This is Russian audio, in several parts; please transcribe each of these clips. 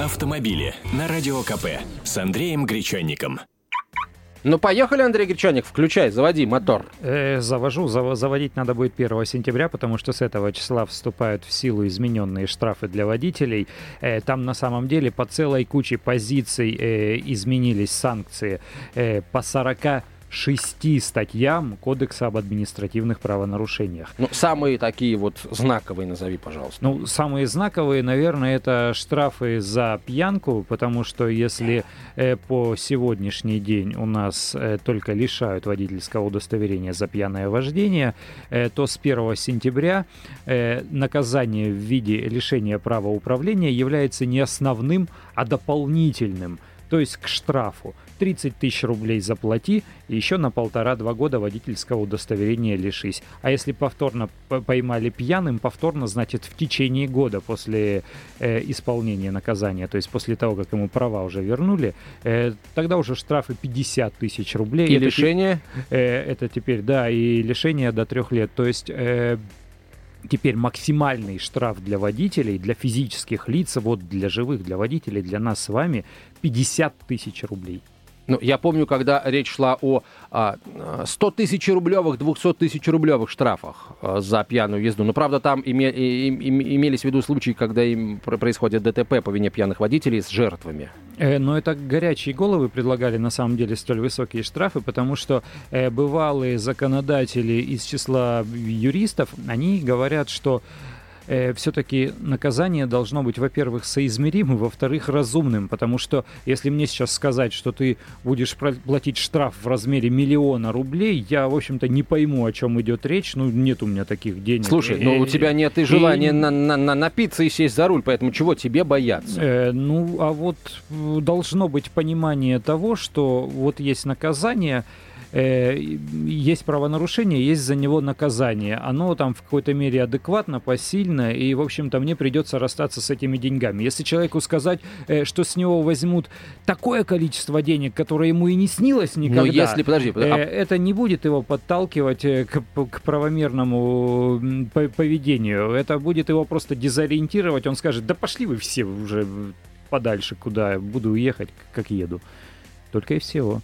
автомобили на Радио КП с Андреем Гречанником. Ну, поехали, Андрей Гречаник, включай, заводи мотор. Э, завожу, зав- заводить надо будет 1 сентября, потому что с этого числа вступают в силу измененные штрафы для водителей. Э, там на самом деле по целой куче позиций э, изменились санкции. Э, по 40 шести статьям Кодекса об административных правонарушениях. Ну, самые такие вот знаковые назови, пожалуйста. Ну, самые знаковые, наверное, это штрафы за пьянку, потому что если э, по сегодняшний день у нас э, только лишают водительского удостоверения за пьяное вождение, э, то с 1 сентября э, наказание в виде лишения права управления является не основным, а дополнительным, то есть к штрафу. 30 тысяч рублей заплати, и еще на полтора-два года водительского удостоверения лишись. А если повторно поймали пьяным, повторно, значит, в течение года после э, исполнения наказания, то есть после того, как ему права уже вернули, э, тогда уже штрафы 50 тысяч рублей. И это лишение? Э, это теперь, да, и лишение до трех лет. То есть... Э, Теперь максимальный штраф для водителей, для физических лиц, вот для живых, для водителей, для нас с вами 50 тысяч рублей. Ну, я помню, когда речь шла о а, 100 тысяч рублевых, 200 тысяч рублевых штрафах а, за пьяную езду. Но, правда, там име, им, им, имелись в виду случаи, когда им происходит ДТП по вине пьяных водителей с жертвами. Э, но это горячие головы предлагали на самом деле столь высокие штрафы, потому что э, бывалые законодатели из числа юристов, они говорят, что э, все-таки наказание должно быть, во-первых, соизмеримым, во-вторых, разумным, потому что если мне сейчас сказать, что ты будешь платить штраф в размере миллиона рублей, я, в общем-то, не пойму, о чем идет речь, ну, нет у меня таких денег. Слушай, но ну, у тебя нет и желания и... на, на, на напиться и сесть за руль, поэтому чего тебе бояться? Э, ну, а вот должно быть понимание того, что вот есть наказание, э, есть правонарушение, есть за него наказание. Оно там в какой-то мере адекватно, посильно, и, в общем-то, мне придется расстаться с этими деньгами. Если человеку сказать, э, что с него возьмут такое количество денег, которое ему и не снилось никогда, Но если, подожди, э, а... это не будет его подталкивать э, к, к правомерному поведению. Это будет его просто дезориентировать. Он скажет, да пошли вы все уже подальше, куда буду ехать, как еду. Только и всего.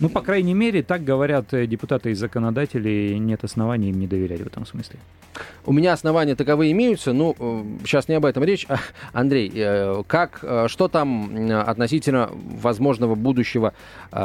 Ну, по крайней мере, так говорят э, депутаты и законодатели, нет оснований им не доверять в этом смысле. У меня основания таковые имеются, ну, сейчас не об этом речь. Андрей, э, как, э, что там относительно возможного будущего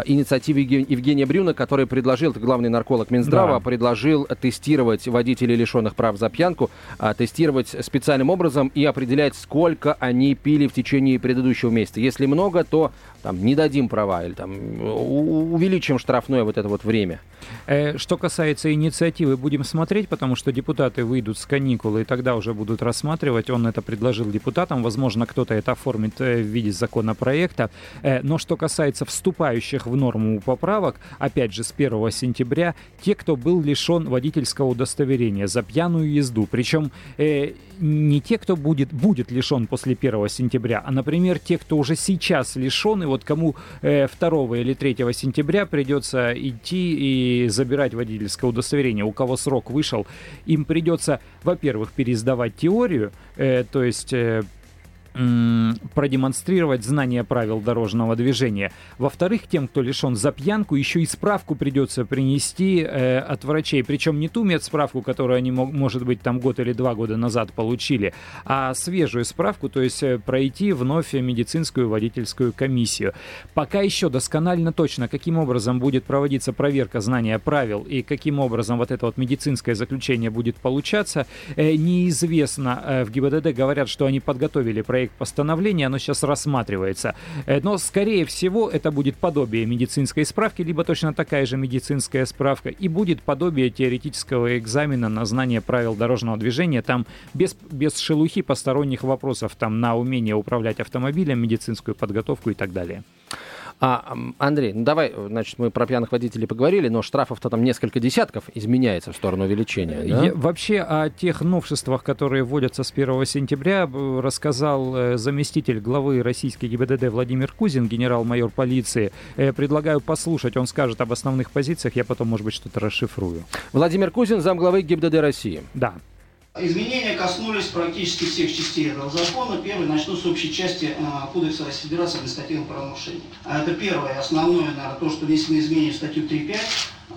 инициативы Евгения Брюна, который предложил, это главный нарколог Минздрава, да. предложил тестировать водителей, лишенных прав за пьянку, тестировать специальным образом и определять, сколько они пили в течение предыдущего месяца. Если много, то там, не дадим права или там, увеличим штрафное вот это вот время. Э, что касается инициативы, будем смотреть, потому что депутаты выйдут с каникулы, и тогда уже будут рассматривать. Он это предложил депутатам, возможно, кто-то это оформит э, в виде законопроекта. Э, но что касается вступающих в норму поправок, опять же, с 1 сентября, те, кто был лишен водительского удостоверения за пьяную езду, причем не те, кто будет, будет лишен после 1 сентября, а, например, те, кто уже сейчас лишен, и вот кому 2 или 3 сентября придется идти и забирать водительское удостоверение, у кого срок вышел, им придется, во-первых, пересдавать теорию, э, то есть э, продемонстрировать знание правил дорожного движения. Во-вторых, тем, кто лишен за пьянку, еще и справку придется принести э, от врачей. Причем не ту медсправку, которую они, может быть, там год или два года назад получили, а свежую справку, то есть э, пройти вновь медицинскую водительскую комиссию. Пока еще досконально точно, каким образом будет проводиться проверка знания правил и каким образом вот это вот медицинское заключение будет получаться, э, неизвестно. Э, в ГИБДД говорят, что они подготовили проект проект постановления, оно сейчас рассматривается. Э, но, скорее всего, это будет подобие медицинской справки, либо точно такая же медицинская справка, и будет подобие теоретического экзамена на знание правил дорожного движения, там без, без шелухи посторонних вопросов, там на умение управлять автомобилем, медицинскую подготовку и так далее. А, Андрей, ну давай, значит, мы про пьяных водителей поговорили, но штрафов-то там несколько десятков изменяется в сторону увеличения. Да? Я, вообще о тех новшествах, которые вводятся с 1 сентября, рассказал э, заместитель главы российской ГИБДД Владимир Кузин, генерал-майор полиции. Э, предлагаю послушать, он скажет об основных позициях, я потом, может быть, что-то расшифрую. Владимир Кузин, замглавы ГИБДД России. Да. Изменения коснулись практически всех частей этого закона. Первый начну с общей части э, Кодекса Российской Федерации административных правонарушений. А это первое, основное, наверное, то, что внесены изменения в статью 3.5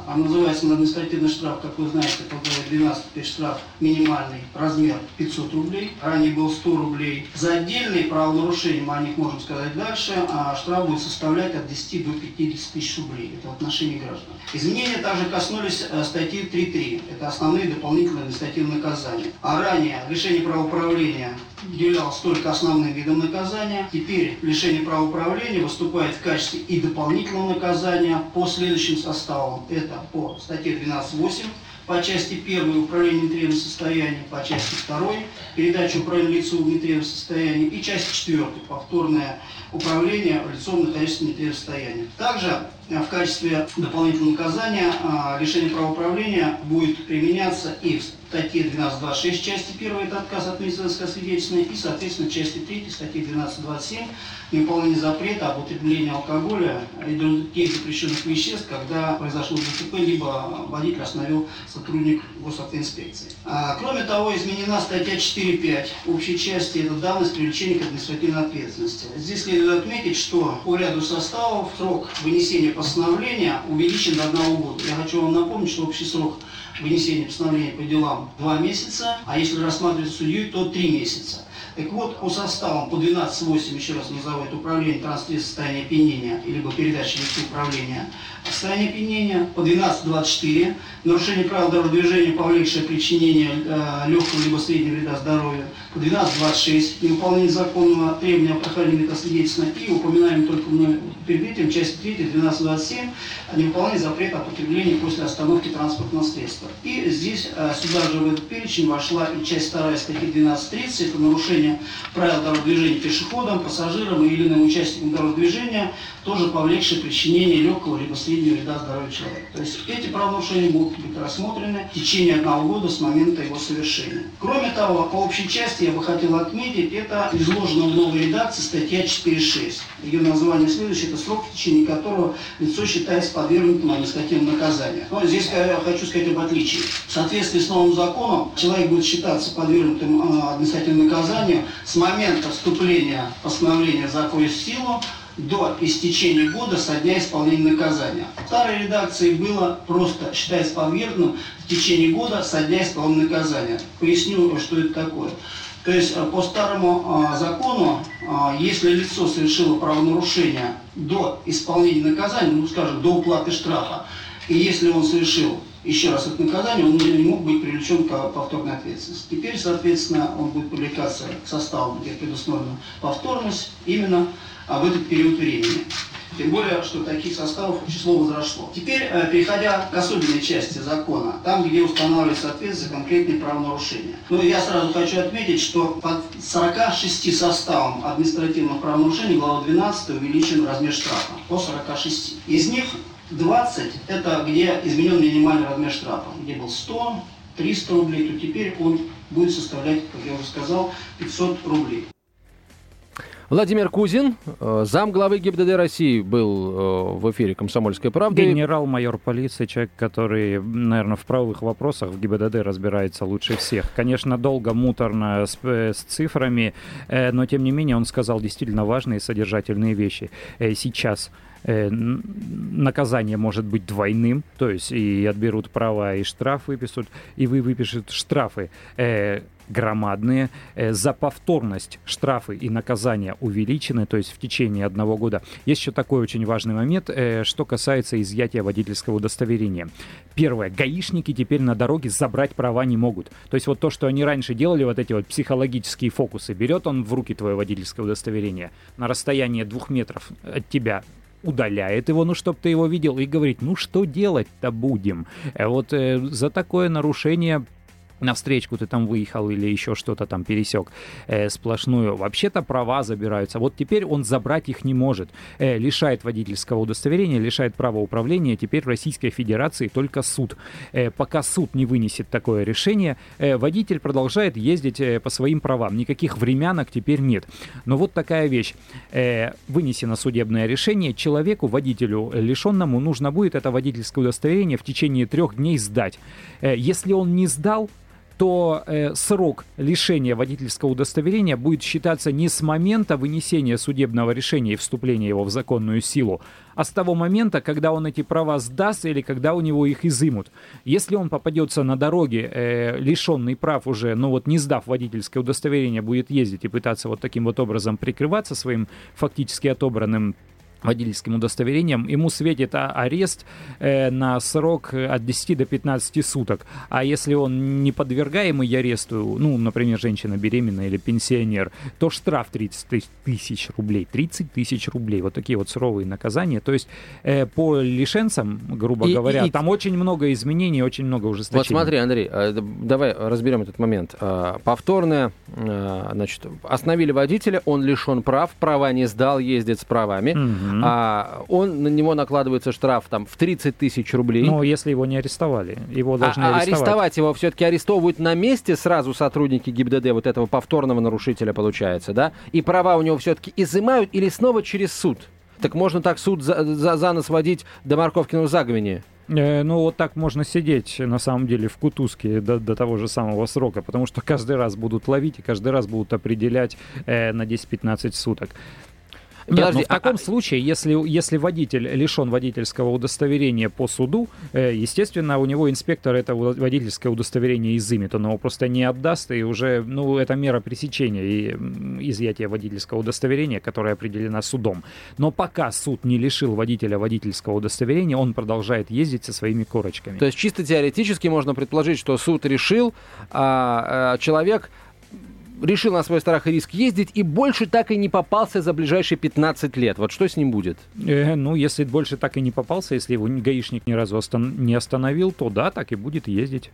а называется административный штраф, как вы знаете, по главе 12 теперь штраф минимальный размер 500 рублей, ранее был 100 рублей. За отдельные правонарушения, мы о них можем сказать дальше, а штраф будет составлять от 10 до 50 тысяч рублей. Это в отношении граждан. Изменения также коснулись э, статьи 3.3. Это основные дополнительные административные наказания. А ранее лишение правоуправления являлось только основным видом наказания. Теперь лишение права управления выступает в качестве и дополнительного наказания по следующим составам. Это по статье 12.8 по части 1 управление нетрезвым состоянием, по части 2 передача управления лицу в состоянии и часть 4 повторное управление лицом, находящимся в нетрезвом состоянии. Также в качестве дополнительного наказания э, лишение права управления будет применяться и в статье 12.26 части 1 это отказ от медицинского свидетельства и, соответственно, части 3 статьи 12.27 невыполнение запрета об употреблении алкоголя и других запрещенных веществ, когда произошло ДТП, либо водитель остановил сотрудник госавтоинспекции. А, кроме того, изменена статья 4.5 общей части, это давность привлечения к административной ответственности. Здесь следует отметить, что по ряду составов срок вынесения постановления увеличен до одного года. Я хочу вам напомнить, что общий срок вынесения постановления по делам 2 месяца, а если рассматривать судью, то 3 месяца. Так вот, по составам по 12.8, еще раз назову, это управление транспортным состояния опьянения, либо передача лицу управления. Состояние опьянения, по 12.24, нарушение правил дорожного движения, повлекшее причинение э, легкого либо среднего вреда здоровью, по 12.26, невыполнение законного требования о прохождении свидетельства и упоминаем только мной перед этим, часть 3, 12.27, невыполнение запрета о после остановки транспортного средства. И здесь э, сюда же в этот перечень вошла и часть 2 статьи 12.30, это нарушение правил дорожного движения пешеходам, пассажирам или иным участникам дорожного движения, тоже повлекшее причинение легкого либо среднего ряда здоровья человека. То есть эти правонарушения будут быть рассмотрены в течение одного года с момента его совершения. Кроме того, по общей части я бы хотел отметить, это изложено в новой редакции статья 4.6. Ее название следующее, это срок, в течение которого лицо считается подвергнутым административному наказанию. Но здесь я хочу сказать об отличии. В соответствии с новым законом человек будет считаться подвергнутым а, административному наказанию с момента вступления постановления в закон в силу до истечения года со дня исполнения наказания. В старой редакции было просто считается подвергнутым в течение года со дня исполнения наказания. Поясню, что это такое. То есть э, по старому а, закону, а, если лицо совершило правонарушение до исполнения наказания, ну скажем, до уплаты штрафа, и если он совершил еще раз это наказание, он не мог быть привлечен к повторной ответственности. Теперь, соответственно, он будет привлекаться к составу, где предусмотрена повторность, именно а в этот период времени. Тем более, что таких составов число возросло. Теперь, э, переходя к особенной части закона, там, где устанавливается ответственность за конкретные правонарушения. Ну, я сразу хочу отметить, что под 46 составам административных правонарушений глава 12 увеличен размер штрафа по 46. Из них 20 – это где изменен минимальный размер штрафа, где был 100, 300 рублей, то теперь он будет составлять, как я уже сказал, 500 рублей. Владимир Кузин, э, зам главы ГИБДД России, был э, в эфире «Комсомольской правды». Генерал-майор полиции, человек, который, наверное, в правовых вопросах в ГИБДД разбирается лучше всех. Конечно, долго, муторно с, э, с цифрами, но, тем не менее, он сказал действительно важные и содержательные вещи. Сейчас наказание может быть двойным, то есть и отберут права, и штраф выпишут, и вы выпишут штрафы громадные. Э, за повторность штрафы и наказания увеличены, то есть в течение одного года. Есть еще такой очень важный момент, э, что касается изъятия водительского удостоверения. Первое. Гаишники теперь на дороге забрать права не могут. То есть вот то, что они раньше делали, вот эти вот психологические фокусы. Берет он в руки твое водительское удостоверение на расстоянии двух метров от тебя, удаляет его, ну, чтобы ты его видел, и говорит, ну, что делать-то будем? Э, вот э, за такое нарушение на встречку ты там выехал или еще что-то там пересек э, сплошную, вообще-то права забираются. Вот теперь он забрать их не может. Э, лишает водительского удостоверения, лишает права управления. Теперь в Российской Федерации только суд. Э, пока суд не вынесет такое решение, э, водитель продолжает ездить э, по своим правам. Никаких времянок теперь нет. Но вот такая вещь. Э, вынесено судебное решение. Человеку, водителю лишенному, нужно будет это водительское удостоверение в течение трех дней сдать. Э, если он не сдал, то э, срок лишения водительского удостоверения будет считаться не с момента вынесения судебного решения и вступления его в законную силу, а с того момента, когда он эти права сдаст или когда у него их изымут. Если он попадется на дороге, э, лишенный прав уже, но вот не сдав водительское удостоверение, будет ездить и пытаться вот таким вот образом прикрываться своим фактически отобранным водительским удостоверением, ему светит арест э, на срок от 10 до 15 суток. А если он не подвергаемый аресту, ну, например, женщина беременная или пенсионер, то штраф 30 тысяч рублей. 30 тысяч рублей. Вот такие вот суровые наказания. То есть э, по лишенцам, грубо и, говоря, и, там очень много изменений, очень много ужесточений. Вот смотри, Андрей, э, давай разберем этот момент. Э, повторное, э, значит, остановили водителя, он лишен прав, права не сдал, ездит с правами. Угу угу. а он, на него накладывается штраф там в 30 тысяч рублей. Ну, если его не арестовали. Его а, должны а, арестовать. арестовать его все-таки арестовывают на месте сразу сотрудники ГИБДД, вот этого повторного нарушителя получается, да? И права у него все-таки изымают или снова через суд? Так можно так суд за, за, за нос водить до Марковкиного заговения? Э, ну, вот так можно сидеть, на самом деле, в кутузке до, до того же самого срока, потому что каждый раз будут ловить и каждый раз будут определять э, на 10-15 суток. Нет, Подожди, в таком а... случае, если, если водитель лишен водительского удостоверения по суду, э, естественно, у него инспектор это водительское удостоверение изымет. Он его просто не отдаст, и уже, ну, это мера пресечения и изъятия водительского удостоверения, которая определена судом. Но пока суд не лишил водителя водительского удостоверения, он продолжает ездить со своими корочками. То есть чисто теоретически можно предположить, что суд решил, а, а человек решил на свой страх и риск ездить и больше так и не попался за ближайшие 15 лет. Вот что с ним будет? Э, ну, если больше так и не попался, если его гаишник ни разу остан- не остановил, то да, так и будет ездить.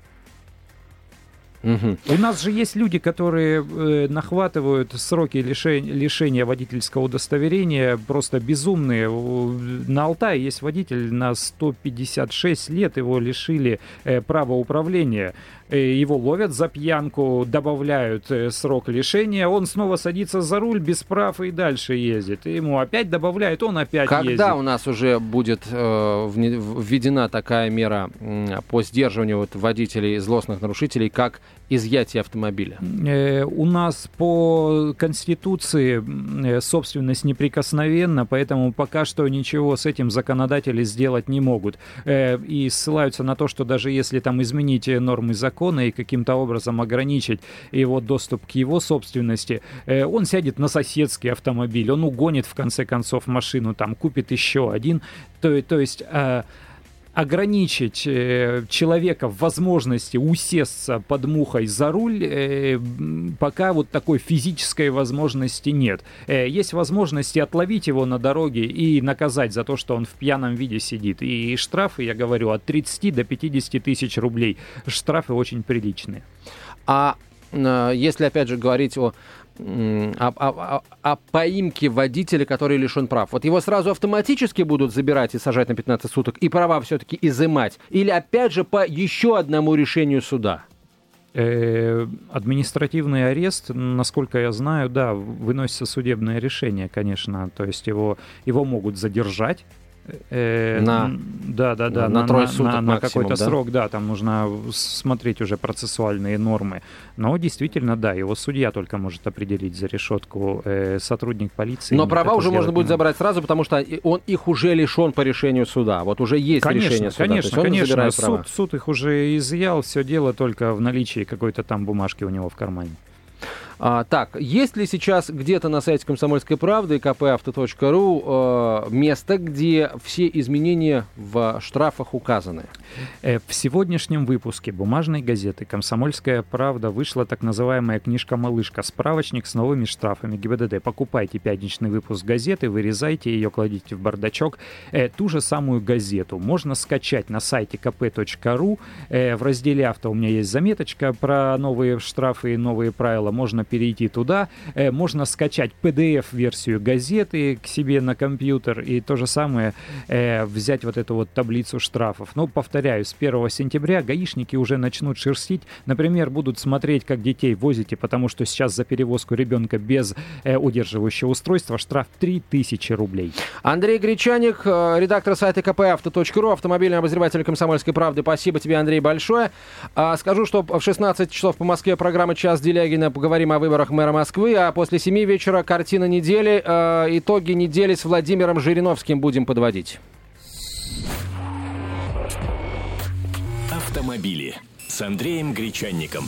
Угу. У нас же есть люди, которые э, нахватывают сроки лишения, лишения водительского удостоверения просто безумные. На Алтае есть водитель на 156 лет, его лишили э, права управления. Э, его ловят за пьянку, добавляют э, срок лишения, он снова садится за руль без прав и дальше ездит. И ему опять добавляют, он опять Когда ездит. Когда у нас уже будет э, введена такая мера э, по сдерживанию вот, водителей злостных нарушителей, как изъятие автомобиля? Э, у нас по Конституции э, собственность неприкосновенна, поэтому пока что ничего с этим законодатели сделать не могут. Э, и ссылаются на то, что даже если там изменить нормы закона, закона и каким-то образом ограничить его доступ к его собственности, э, он сядет на соседский автомобиль, он угонит в конце концов машину, там купит еще один. То, то есть э, ограничить э, человека в возможности усесться под мухой за руль, э, пока вот такой физической возможности нет. Э, есть возможности отловить его на дороге и наказать за то, что он в пьяном виде сидит. И штрафы, я говорю, от 30 до 50 тысяч рублей. Штрафы очень приличные. А если, опять же, говорить о о, о, о поимке водителя, который лишен прав. Вот его сразу автоматически будут забирать и сажать на 15 суток, и права все-таки изымать? Или опять же по еще одному решению суда? Э, административный арест, насколько я знаю, да, выносится судебное решение, конечно. То есть его, его могут задержать Э, на, да, да, да, на, на, трое суток на, на какой-то да? срок, да, там нужно смотреть уже процессуальные нормы. Но действительно, да, его судья только может определить за решетку э, сотрудник полиции. Но права уже можно будет забрать сразу, потому что он их уже лишен по решению суда. Вот уже есть конечно, решение суда. Конечно, конечно, суд, суд их уже изъял, все дело только в наличии какой-то там бумажки у него в кармане. А, так, есть ли сейчас где-то на сайте «Комсомольской правды» kpauto.ru э, место, где все изменения в штрафах указаны? Э, в сегодняшнем выпуске бумажной газеты «Комсомольская правда» вышла так называемая книжка-малышка «Справочник с новыми штрафами ГИБДД». Покупайте пятничный выпуск газеты, вырезайте ее, кладите в бардачок. Э, ту же самую газету можно скачать на сайте kp.ru. Э, в разделе «Авто» у меня есть заметочка про новые штрафы и новые правила. Можно можно перейти туда, э, можно скачать PDF-версию газеты к себе на компьютер и то же самое э, взять вот эту вот таблицу штрафов. Но, повторяю, с 1 сентября гаишники уже начнут шерстить. Например, будут смотреть, как детей возите, потому что сейчас за перевозку ребенка без э, удерживающего устройства штраф 3000 рублей. Андрей Гречаник, редактор сайта kpauto.ru, автомобильный обозреватель «Комсомольской правды». Спасибо тебе, Андрей, большое. А, скажу, что в 16 часов по Москве программа «Час Делягина». Поговорим о выборах мэра Москвы, а после 7 вечера картина недели. Э, итоги недели с Владимиром Жириновским будем подводить. Автомобили с Андреем Гречанником.